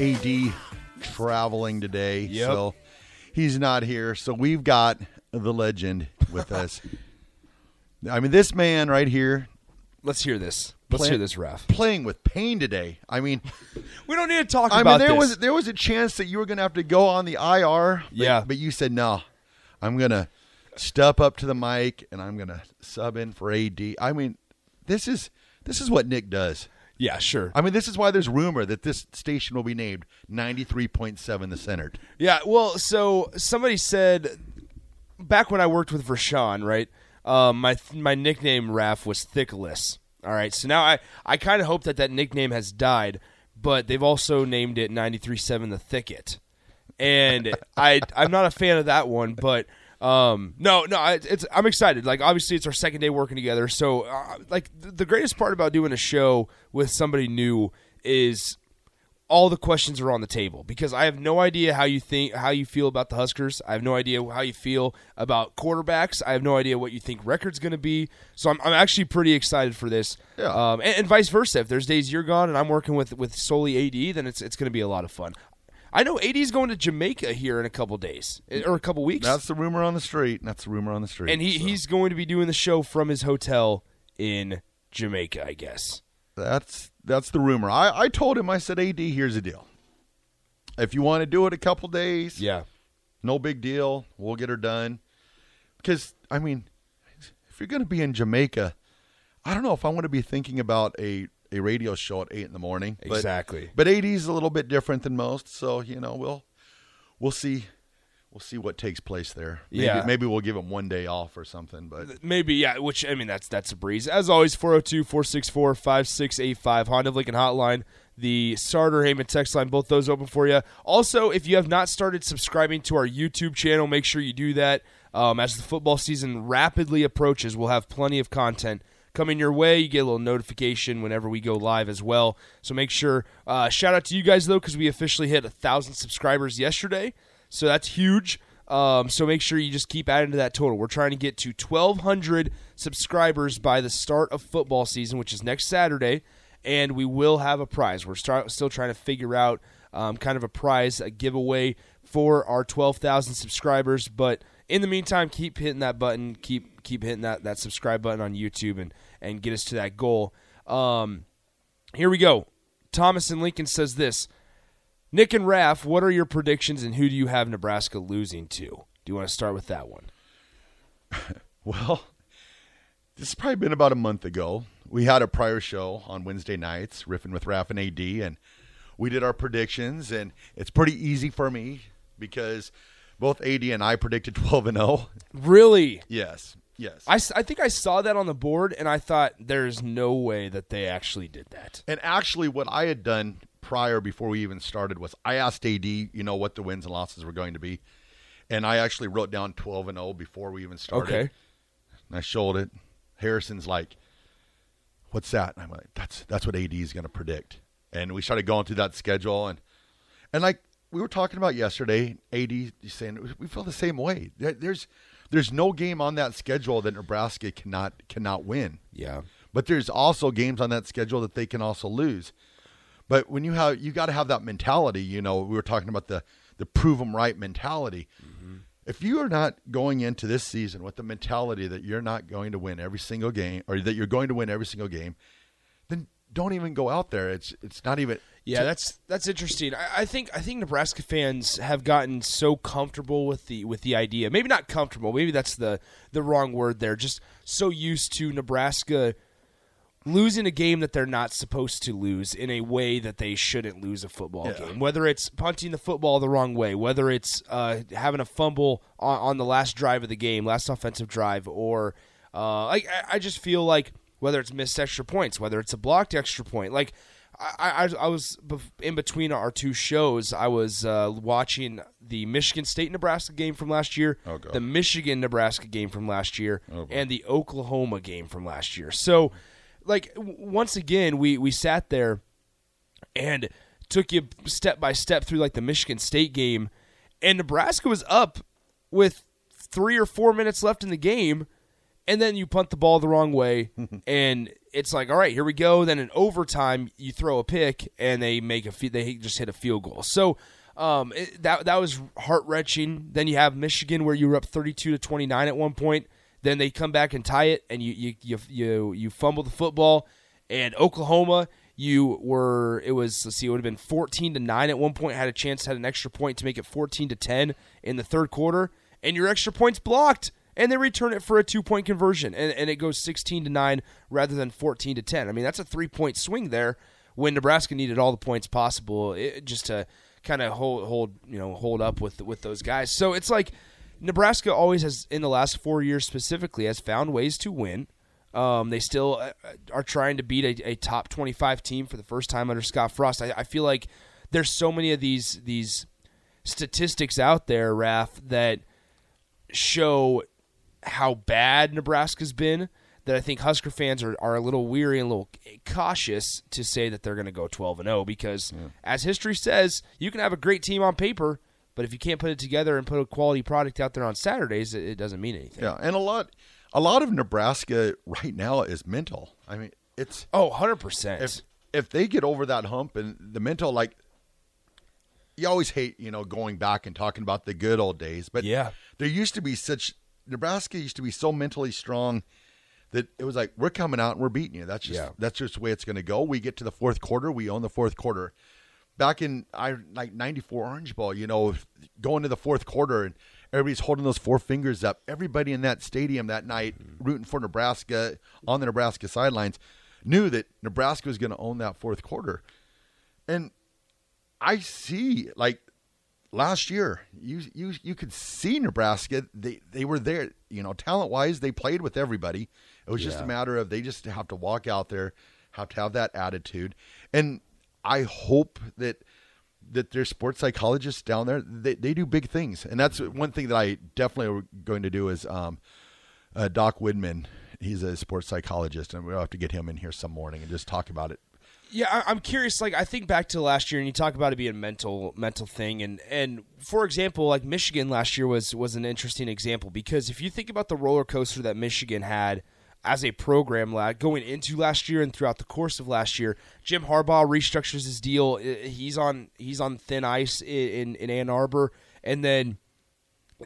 AD traveling today. Yep. So he's not here. So we've got the legend with us. I mean, this man right here Let's hear this. Let's Play- hear this, Raf. playing with pain today. I mean, We don't need to talk I about mean, there this. was there was a chance that you were going to have to go on the IR. But, Yeah. but you said no. I'm going to step up to the mic and I'm going to sub in for AD. I mean, this is this is what Nick does. Yeah, sure. I mean, this is why there's rumor that this station will be named 93.7 the centered. Yeah, well, so somebody said back when I worked with Vershan, right? Um, my my nickname Raf was Thickless. All right, so now I I kind of hope that that nickname has died, but they've also named it 93.7 the Thicket, and I I'm not a fan of that one, but. Um no no it's I'm excited like obviously it's our second day working together so uh, like th- the greatest part about doing a show with somebody new is all the questions are on the table because I have no idea how you think how you feel about the Huskers. I have no idea how you feel about quarterbacks. I have no idea what you think record's going to be. So I'm, I'm actually pretty excited for this. Yeah. Um, and, and vice versa. If there's days you're gone and I'm working with with solely AD, then it's it's going to be a lot of fun. I know AD's going to Jamaica here in a couple days eh, or a couple weeks, That's the rumor on the street. That's the rumor on the street. and he, So he's going to be doing the show from his hotel in Jamaica, I guess. that's that's the rumor. I, I told him I said, AD, here's the deal. If you want to do it a couple days, Yeah. no big deal. We'll get her done. Because I mean, if you're going to be in Jamaica, I don't know if I want to be thinking about a a radio show at eight in the morning. But- Exactly. But, AD's a little bit different than most, so you know we'll we'll see we'll see what takes place there. Maybe, Yeah. maybe we'll give him one day off or something. But Maybe, yeah, which, I mean, that's that's a breeze. As always, 402 464 5685, Honda Lincoln Hotline, the Starter Heyman text line, both those open for you. Also, if you have not started subscribing to our YouTube channel, make sure you do that. Um, as the football season rapidly approaches, we'll have plenty of content coming your way. You get a little notification whenever we go live as well. So make sure. Uh, shout out to you guys though, because we officially hit a thousand subscribers yesterday. So that's huge. Um, so make sure you just keep adding to that total. We're trying to get to 1,200 subscribers by the start of football season, which is next Saturday, and we will have a prize. We're start, still trying to figure out um, kind of a prize, a giveaway for our 12,000 subscribers. But in the meantime, keep hitting that button, keep keep hitting that, that subscribe button on YouTube, and and get us to that goal. Um, here we go. Thomas and Lincoln says this. Nick and Raph, what are your predictions and who do you have Nebraska losing to? Do you want to start with that one? well, this has probably been about a month ago. We had a prior show on Wednesday nights, riffing with Raf and AD, and we did our predictions. And it's pretty easy for me because both AD and I predicted 12 and 0. Really? Yes. Yes. I, I think I saw that on the board, and I thought there's no way that they actually did that. And actually, what I had done prior before we even started was I asked AD, you know, what the wins and losses were going to be, and I actually wrote down twelve and zero before we even started. Okay. And I showed it. Harrison's like, "What's that?" And I'm like, "That's that's what AD is going to predict." And we started going through that schedule, and and like we were talking about yesterday, AD saying we feel the same way. There- There's there's no game on that schedule that Nebraska cannot cannot win. Yeah. But there's also games on that schedule that they can also lose. But when you have you got to have that mentality. You know, we were talking about the the prove 'em right mentality. Mm-hmm. If you are not going into this season with the mentality that you're not going to win every single game, or that you're going to win every single game, then don't even go out there. It's it's not even. Yeah, that's that's interesting. I, I think I think Nebraska fans have gotten so comfortable with the with the idea. Maybe not comfortable. Maybe that's the the wrong word there. Just so used to Nebraska losing a game that they're not supposed to lose in a way that they shouldn't lose a football Yeah. game. Whether it's punting the football the wrong way, whether it's uh, having a fumble on, on the last drive of the game, last offensive drive, or uh, I, I just feel like whether it's missed extra points, whether it's a blocked extra point, like. I, I, I was in between our two shows. I was uh, watching the Michigan State Nebraska game from last year, Oh, the Michigan Nebraska game from last year, Oh, and the Oklahoma game from last year. So, like w- once again, we we sat there and took you step by step through like the Michigan State game, and Nebraska was up with three or four minutes left in the game, and then you punt the ball the wrong way, and it's like, all right, here we go. Then in overtime, you throw a pick, and they make a they just hit a field goal. So. Um, it, that that was heart wrenching. Then you have Michigan where you were up thirty-two to twenty-nine at one point. Then they come back and tie it, and you you you you, you fumble the football. And Oklahoma, you were it was let's see, it would have been fourteen to nine at one point. Had a chance, had an extra point to make it fourteen to ten in the third quarter, and your extra points blocked, and they return it for a two-point conversion, and, and it goes sixteen to nine rather than fourteen to ten. I mean, that's a three-point swing there when Nebraska needed all the points possible it, just to kind of hold hold you know hold up with with those guys. So it's like Nebraska always has in the last four years specifically has found ways to win. Um, they still uh, are trying to beat a, a top twenty five team for the first time under Scott Frost. I, I feel like there's so many of these these statistics out there, Raf, that show how bad Nebraska's been that I think Husker fans are, are a little weary and a little cautious to say that they're going to go 12 and 0 because as history says, you can have a great team on paper, but if you can't put it together and put a quality product out there on Saturdays, it, it doesn't mean anything. Yeah, and a lot, a lot of Nebraska right now is mental. I mean, it's Oh, 100%. if if they get over that hump and the mental like you always hate you know going back and talking about the good old days but Yeah. there used to be such nebraska used to be so mentally strong that it was like we're coming out and we're beating you. That's just Yeah. that's just the way it's going to go. We get to the fourth quarter we own the fourth quarter. Back in i like 94 orange bowl you know going to the fourth quarter and everybody's holding those four fingers up. Everybody in that stadium that night mm-hmm. rooting for nebraska on the nebraska sidelines knew that nebraska was going to own that fourth quarter. And i see like last year you you you could see nebraska they they were there you know talent wise they played with everybody. It was just a matter of they just have to walk out there have to have that attitude. And i hope that that there's sports psychologists down there. They, they do big things. And that's one thing that i definitely are going to do is um uh, doc widman he's a sports psychologist and we'll have to get him in here some morning and just talk about it Yeah, I'm curious. Like, I think back to last year, and you talk about it being a mental mental thing, and and for example, like Michigan last year was was an interesting example because if you think about the roller coaster that Michigan had as a program, going into last year and throughout the course of last year, Jim Harbaugh restructures his deal. He's on he's on thin ice in in Ann Arbor, and then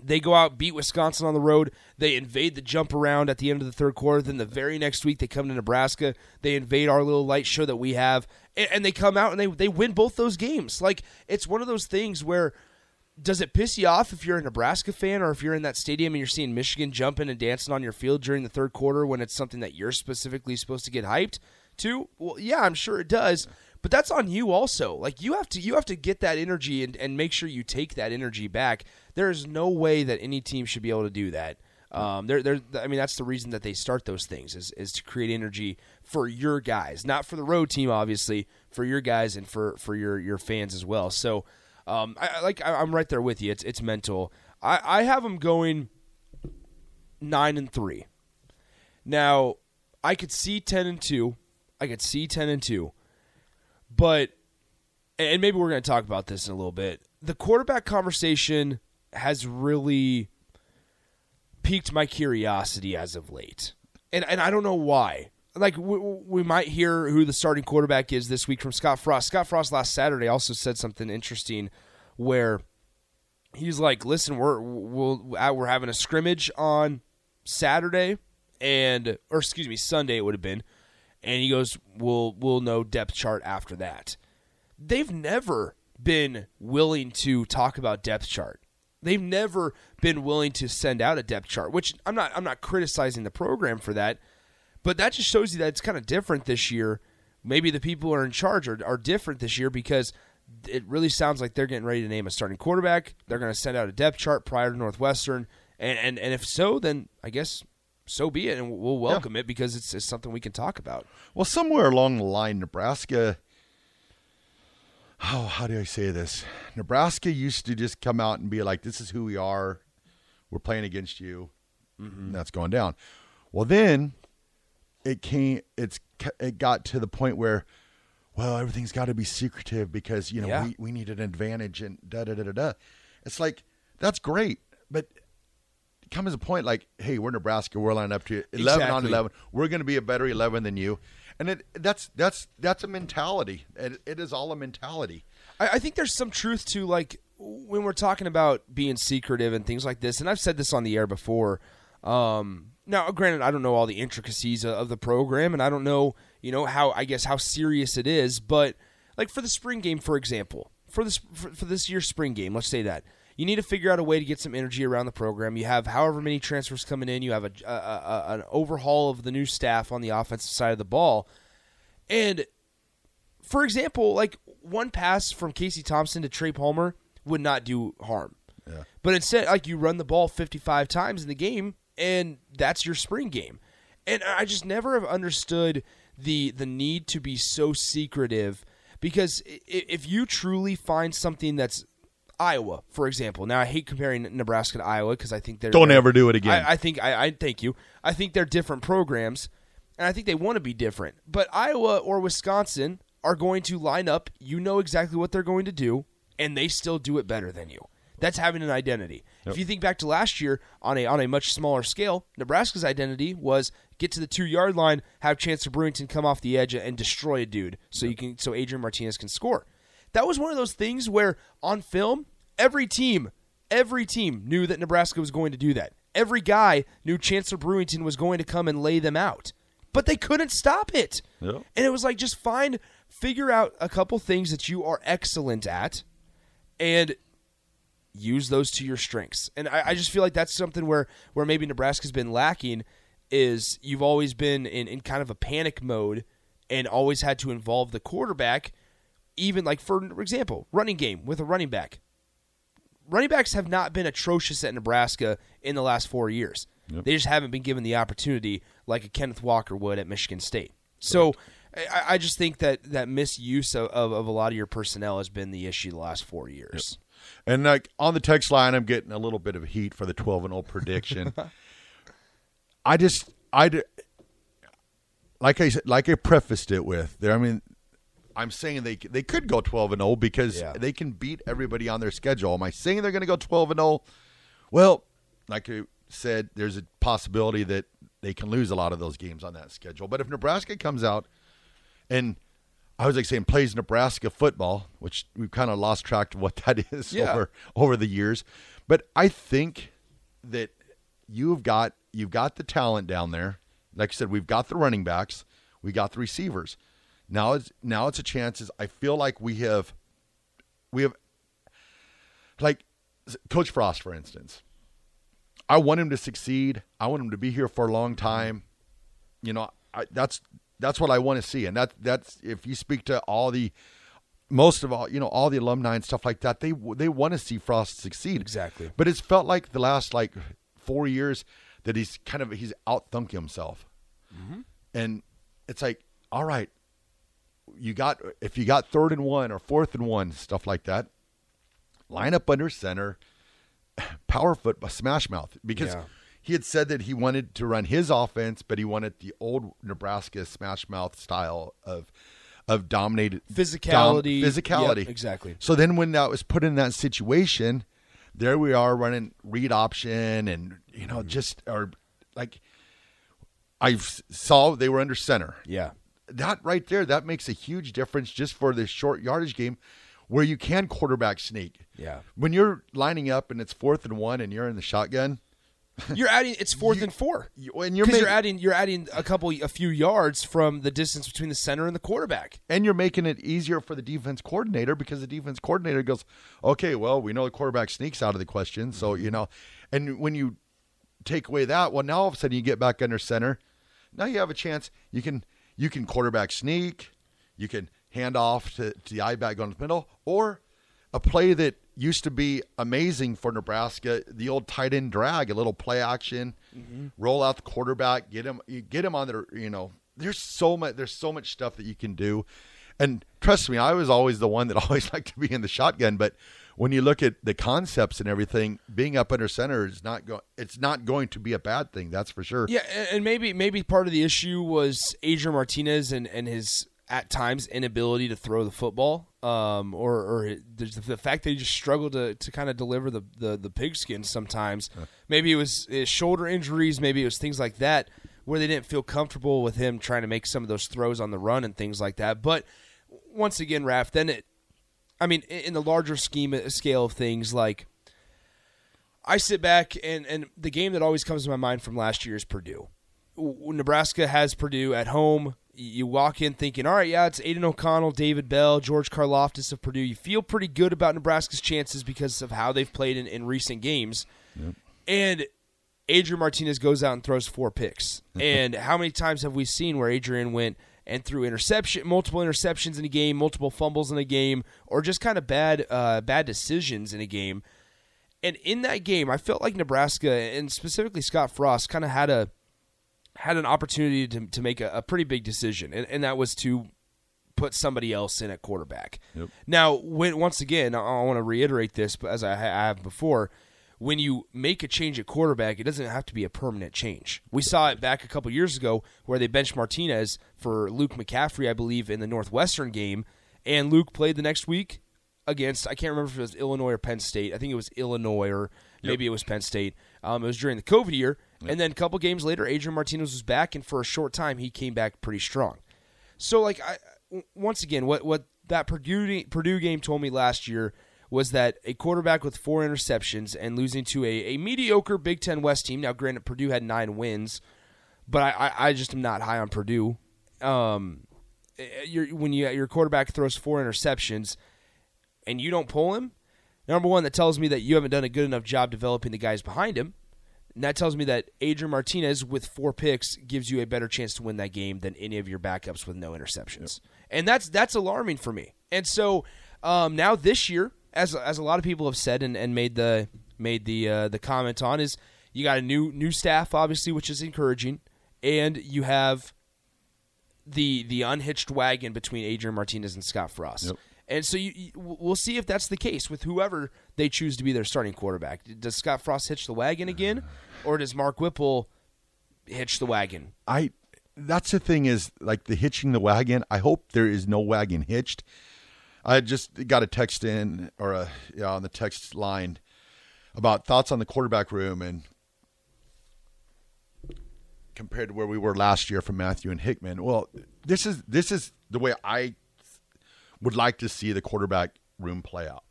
they go out beat Wisconsin on the road. They invade the jump around at the end of the third quarter. Then the very next week they come to Nebraska. They invade our little light show that we have, and, and they come out and they they win both those games. Like it's one of those things where does it piss you off if you're a Nebraska fan or if you're in that stadium and you're seeing Michigan jumping and dancing on your field during the third quarter when it's something that you're specifically supposed to get hyped to? Well, yeah, I'm sure it does. But that's on you also. Like you have to you have to get that energy and, and make sure you take that energy back. There is no way that any team should be able to do that. Um, they're, they're, I mean, that's the reason that they start those things is, is to create energy for your guys, not for the road team, obviously, for your guys and for, for your, your fans as well. So, um, I, like I, I'm right there with you. It's it's mental. I, I have them going nine and three. Now, I could see ten and two. I could see ten and two, but and maybe we're going to talk about this in a little bit. The quarterback conversation has really piqued my curiosity as of late, and and I don't know why. Like we, we might hear who the starting quarterback is this week from Scott Frost. Scott Frost last Saturday also said something interesting, where he's like, "Listen, we're we'll, uh, we're having a scrimmage on Saturday, and or excuse me, Sunday it would have been." And he goes, "We'll we'll know depth chart after that." They've never been willing to talk about depth chart. They've never been willing to send out a depth chart, which I'm not I'm not criticizing the program for that, but that just shows you that it's kind of different this year. Maybe the people who are in charge are, are different this year because it really sounds like they're getting ready to name a starting quarterback. They're going to send out a depth chart prior to Northwestern, and and, and if so, then I guess so be it, and we'll welcome yeah. it because it's, it's something we can talk about. Well, somewhere along the line, Nebraska. Oh, how do I say this? Nebraska used to just come out and be like, "This is who we are. We're playing against you." Mm-hmm. That's going down. Well, then it came. It's it got to the point where, well, everything's got to be secretive because you know Yeah. we we need an advantage and da da da da da. It's like that's great, but comes a point like, hey, we're Nebraska. We're lining up to you. eleven on eleven. We're going to be a better eleven than you, and it that's that's that's a mentality. It, it is all a mentality. I, I think there's some truth to like when we're talking about being secretive and things like this, and I've said this on the air before. Um, now, granted, I don't know all the intricacies of, of the program, and I don't know, you know, how I guess how serious it is. But like for the spring game, for example, for this for, for this year's spring game, let's say that you need to figure out a way to get some energy around the program. You have however many transfers coming in. You have a, a, a an overhaul of the new staff on the offensive side of the ball, and for example, like one pass from Casey Thompson to Trey Palmer would not do harm. Yeah. But instead, like you run the ball 55 times in the game, and that's your spring game. And I just never have understood the the need to be so secretive because if you truly find something that's Iowa, for example. Now I hate comparing Nebraska to Iowa because I think they're Don't ever do it again. I, I think I, I thank you. I think they're different programs, and I think they want to be different. But Iowa or Wisconsin are going to line up. You know exactly what they're going to do, and they still do it better than you. That's having an identity. If you think back to last year on a on a much smaller scale, Nebraska's identity was get to the two yard line, have Chancellor Brewington come off the edge and destroy a dude, so you can so Adrian Martinez can score. That was one of those things where on film, every team, every team knew that Nebraska was going to do that. Every guy knew Chancellor Brewington was going to come and lay them out, but they couldn't stop it. And it was like just find, figure out a couple things that you are excellent at, and use those to your strengths. And I, I just feel like that's something where where maybe Nebraska's been lacking is you've always been in, in kind of a panic mode and always had to involve the quarterback, even like for example, running game with a running back. Running backs have not been atrocious at Nebraska in the last four years. They just haven't been given the opportunity like a Kenneth Walker would at Michigan State. So I, I just think that that misuse of, of, of a lot of your personnel has been the issue the last four years. And like on the text line, I'm getting a little bit of heat for the 12 and 0 prediction. I just I like I said, like I prefaced it with there. I mean, I'm saying they they could go 12 and 0 because Yeah. they can beat everybody on their schedule. Am I saying they're going to go 12 and 0? Well, like I said, there's a possibility that they can lose a lot of those games on that schedule. But if Nebraska comes out and I was like saying plays Nebraska football, which we've kind of lost track of what that is Yeah. over over the years. But I think that you've got you've got the talent down there. Like I said, we've got the running backs, we got the receivers. Now it's now it's a chance. Is I feel like we have we have like Coach Frost, for instance. I want him to succeed. I want him to be here for a long time. You know, I, that's that's what I want to see, and that that's if you speak to all the most of all, you know, all the alumni and stuff like that, they they want to see Frost succeed. Exactly. But it's felt like the last like four years, that he's kind of he's out thunking himself, mm-hmm. and it's like, all right, you got if you got third and one or fourth and one stuff like that, line up under center, power foot, smash mouth because. Yeah. He had said that he wanted to run his offense, but he wanted the old Nebraska smash mouth style of of dominated Physicality. dom- physicality. Yep, exactly. So then when that was put in that situation, there we are running read option and you Mm-hmm. know just or like I saw they were under center. Yeah. That right there, that makes a huge difference just for this short yardage game where you can quarterback sneak. Yeah. When you're lining up and it's fourth and one and you're in the shotgun, You're adding it's fourth and four. you, and you're Because you're adding you're adding a couple a few yards from the distance between the center and the quarterback. and you're making it easier for the defense coordinator because the defense coordinator goes, okay, well, we know the quarterback sneaks out of the question, so you know, and when you take away that, well, now all of a sudden you get back under center. Now you have a chance. You can you can quarterback sneak, you can hand off to, to the eye back on the middle, or a play that used to be amazing for Nebraska, the old tight end drag, a little play action, mm-hmm. roll out the quarterback, get him, get him on there. You know, there's so much, there's so much stuff that you can do, and trust me, I was always the one that always liked to be in the shotgun, but when you look at the concepts and everything, being up under center is not going. It's not going to be a bad thing. That's for sure. Yeah, and- maybe maybe part of the issue was Adrian Martinez and, and his at times inability to throw the football, um, or or the fact that he just struggled to, to kind of deliver the, the the pigskin sometimes. Maybe it was his shoulder injuries, maybe it was things like that where they didn't feel comfortable with him trying to make some of those throws on the run and things like that. But once again, Raf, then it, I mean, in the larger scheme scale of things, like I sit back and and the game that always comes to my mind from last year is Purdue. Nebraska has Purdue at home. You walk in thinking, all right, yeah, it's Aidan O'Connell, David Bell, George Karlaftis of Purdue. You feel pretty good about Nebraska's chances because of how they've played in, in recent games. And Adrian Martinez goes out and throws four picks. and how many times have we seen where Adrian went and through interception, multiple interceptions in a game, multiple fumbles in a game, or just kind of bad, uh, bad decisions in a game? And in that game, I felt like Nebraska and specifically Scott Frost kind of had a had an opportunity to, to make a, a pretty big decision, and, and that was to put somebody else in at quarterback. Now, when once again, I, I want to reiterate this, but as I, I have before, when you make a change at quarterback, it doesn't have to be a permanent change. We saw it back a couple years ago where they benched Martinez for Luke McCaffrey, I believe, in the Northwestern game, and Luke played the next week against I can't remember if it was Illinois or Penn State. I think it was Illinois or maybe it was Penn State. Um, it was during the COVID year, and then a couple games later, Adrian Martinez was back, and for a short time, he came back pretty strong. So, like, I, once again, what what that Purdue Purdue game told me last year was that a quarterback with four interceptions and losing to a, a mediocre Big Ten West team. Now, granted, Purdue had nine wins, but I, I, I just am not high on Purdue. Um, you're, when you your quarterback throws four interceptions and you don't pull him, number one, that tells me that you haven't done a good enough job developing the guys behind him. And that tells me that Adrian Martinez with four picks gives you a better chance to win that game than any of your backups with no interceptions. And that's that's alarming for me. And so um, now this year, as as a lot of people have said and, and made the made the uh, the comment on, is you got a new new staff obviously, which is encouraging, and you have the the unhitched wagon between Adrian Martinez and Scott Frost. And so you, you, we'll see if that's the case with whoever they choose to be their starting quarterback. Does Scott Frost hitch the wagon again, or does Mark Whipple hitch the wagon? I that's the thing is like the hitching the wagon. I hope there is no wagon hitched. I just got a text in or a yeah on the text line about thoughts on the quarterback room and compared to where we were last year from Matthew and Hickman. Well, this is this is the way I would like to see the quarterback room play out.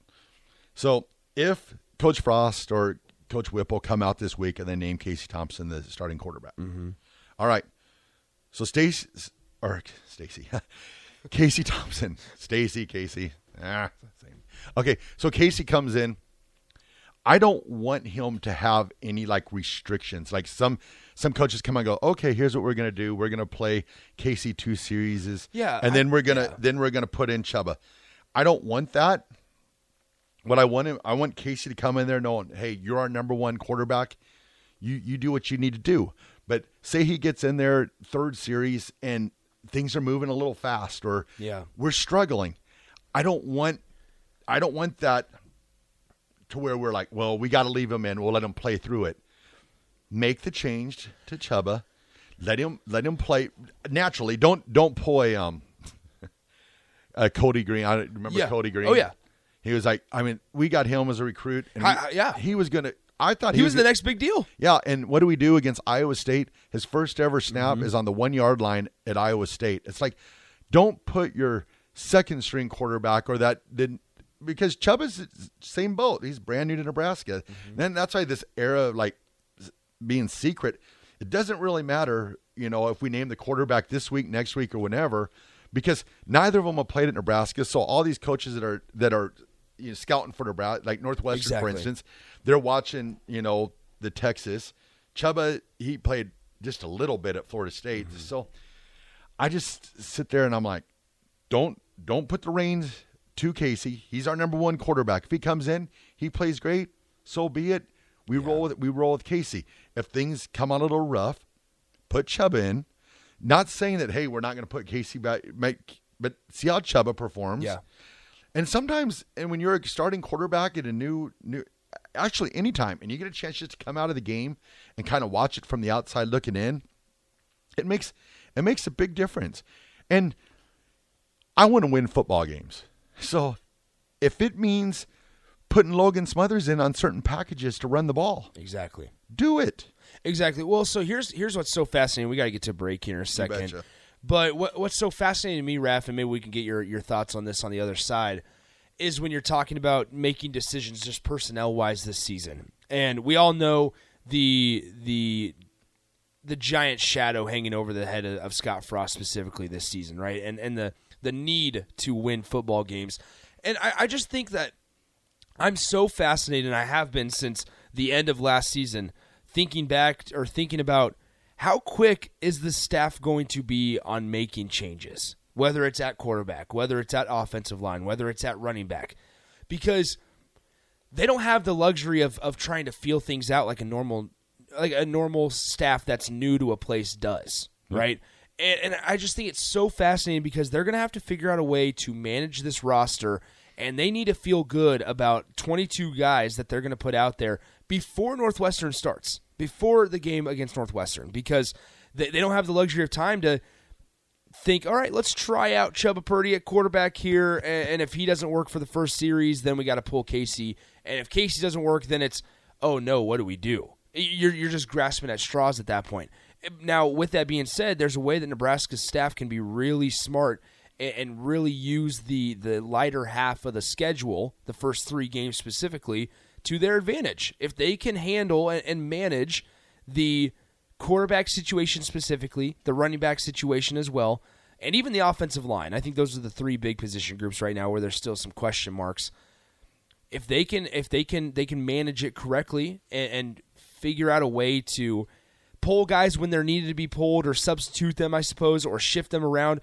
So if Coach Frost or Coach Whipple come out this week and they name Casey Thompson the starting quarterback, mm-hmm. all right. So Stacy or Stacy, Casey Thompson, Stacy, Casey, ah, same. Okay, so Casey comes in. I don't want him to have any like restrictions. Like some some coaches come and go, okay, here's what we're gonna do. We're gonna play Casey two series, Yeah, and then I- we're gonna yeah. then we're gonna put in Chuba. I don't want that. What I want him, I want Casey to come in there knowing, hey, you're our number one quarterback. you you do what you need to do. But say he gets in there third series and things are moving a little fast or Yeah. we're struggling. I don't want I don't want that to where we're like, well, we got to leave him in. We'll let him play through it. Make the change to Chuba. Let him let him play naturally. Don't don't pull a um uh, Cody Green. I remember Yeah. Cody Green. Oh, yeah. He was like, I mean, we got him as a recruit, and we- yeah. he was gonna. I thought He was the next big deal. yeah, and what do we do against Iowa State? His first ever snap Mm-hmm. is on the one yard line at Iowa State. It's like, don't put your second string quarterback or that didn't because Chuba is the same boat. He's brand new to Nebraska. Mm-hmm. And that's why this era of like being secret, it doesn't really matter, you know, if we name the quarterback this week, next week, or whenever, because neither of them have played at Nebraska. So all these coaches that are that are you know, scouting for Nebraska, like Northwestern, for instance, they're watching, you know, the Texas. Chuba, he played just a little bit at Florida State. Mm-hmm. So I just sit there and I'm like, don't don't put the reins to Casey. He's our number one quarterback. If he comes in, he plays great. So be it. We roll with we roll with Casey. If things come out a little rough, put Chuba in. Not saying that hey, we're not going to put Casey back, make, but see how Chuba performs. Yeah. And sometimes, and when you're a starting quarterback at a new, new, actually anytime, and you get a chance just to come out of the game and kind of watch it from the outside looking in, it makes it makes a big difference. And I want to win football games, so if it means putting Logan Smothers in on certain packages to run the ball, Exactly. do it. Exactly. Well, so here's here's what's so fascinating. We got to get to break here in a second. But what what's so fascinating to me, Raph, and maybe we can get your your thoughts on this on the other side, is when you're talking about making decisions just personnel wise this season. And we all know the the the giant shadow hanging over the head of, of Scott Frost specifically this season, right? And and the the need to win football games. And I, I just think that I'm so fascinated, and I have been since the end of last season, thinking back or thinking about how quick is the staff going to be on making changes, whether it's at quarterback, whether it's at offensive line, whether it's at running back, because they don't have the luxury of, of trying to feel things out like a normal like a normal staff that's new to a place does, right? And, and I just think it's so fascinating because they're going to have to figure out a way to manage this roster, and they need to feel good about 22 guys that they're going to put out there before Northwestern starts, before the game against Northwestern, because they, they don't have the luxury of time to think, all right, let's try out Chuba Purdy at quarterback here, and, and if he doesn't work for the first series, then we got to pull Casey, and if Casey doesn't work, then it's, oh no, what do we do? You're you're just grasping at straws at that point. Now, with that being said, there's a way that Nebraska's staff can be really smart and, and really use the the lighter half of the schedule, the first three games specifically, to their advantage. If they can handle and, manage the quarterback situation specifically, the running back situation as well, and even the offensive line. I think those are the three big position groups right now where there's still some question marks. If they can, if they can, they can manage it correctly and, and figure out a way to pull guys when they're needed to be pulled, or substitute them, I suppose, or shift them around,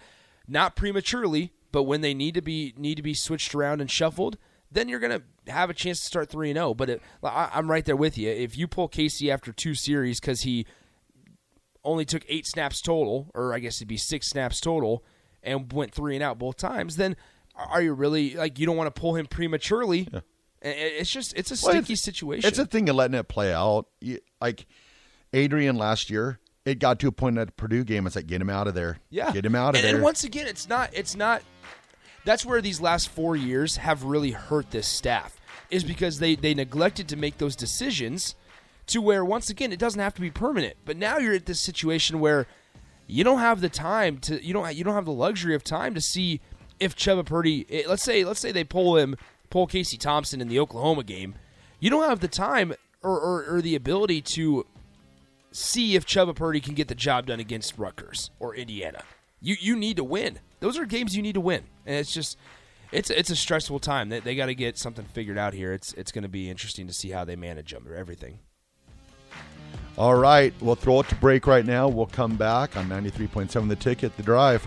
not prematurely, but when they need to be need to be switched around and shuffled. Then you're gonna have a chance to start three and zero. But it, I, I'm right there with you. If you pull Casey after two series because he only took eight snaps total, or I guess it'd be six snaps total, and went three and out both times, then are you really like you don't want to pull him prematurely? It- It's just it's a Well, sticky it's- situation. It's a thing of letting it play out. You- Like Adrian last year, it got to a point at the Purdue game. It's like get him out of there. Yeah, get him out of and, there. And once again, it's not. It's not. That's where these last four years have really hurt this staff, is because they they neglected to make those decisions, to where once again it doesn't have to be permanent. But now you're at this situation where you don't have the time to you don't you don't have the luxury of time to see if Chuba Purdy. eh, Let's say let's say they pull him pull Casey Thompson in the Oklahoma game. You don't have the time or, or, or the ability to see if Chuba Purdy can get the job done against Rutgers or Indiana. You you need to win. Those are games you need to win, and it's just it's it's a stressful time. They, they got to get something figured out here. It's it's going to be interesting to see how they manage them or everything. All right, we'll throw it to break right now. We'll come back on 93.7 The Ticket, The Drive.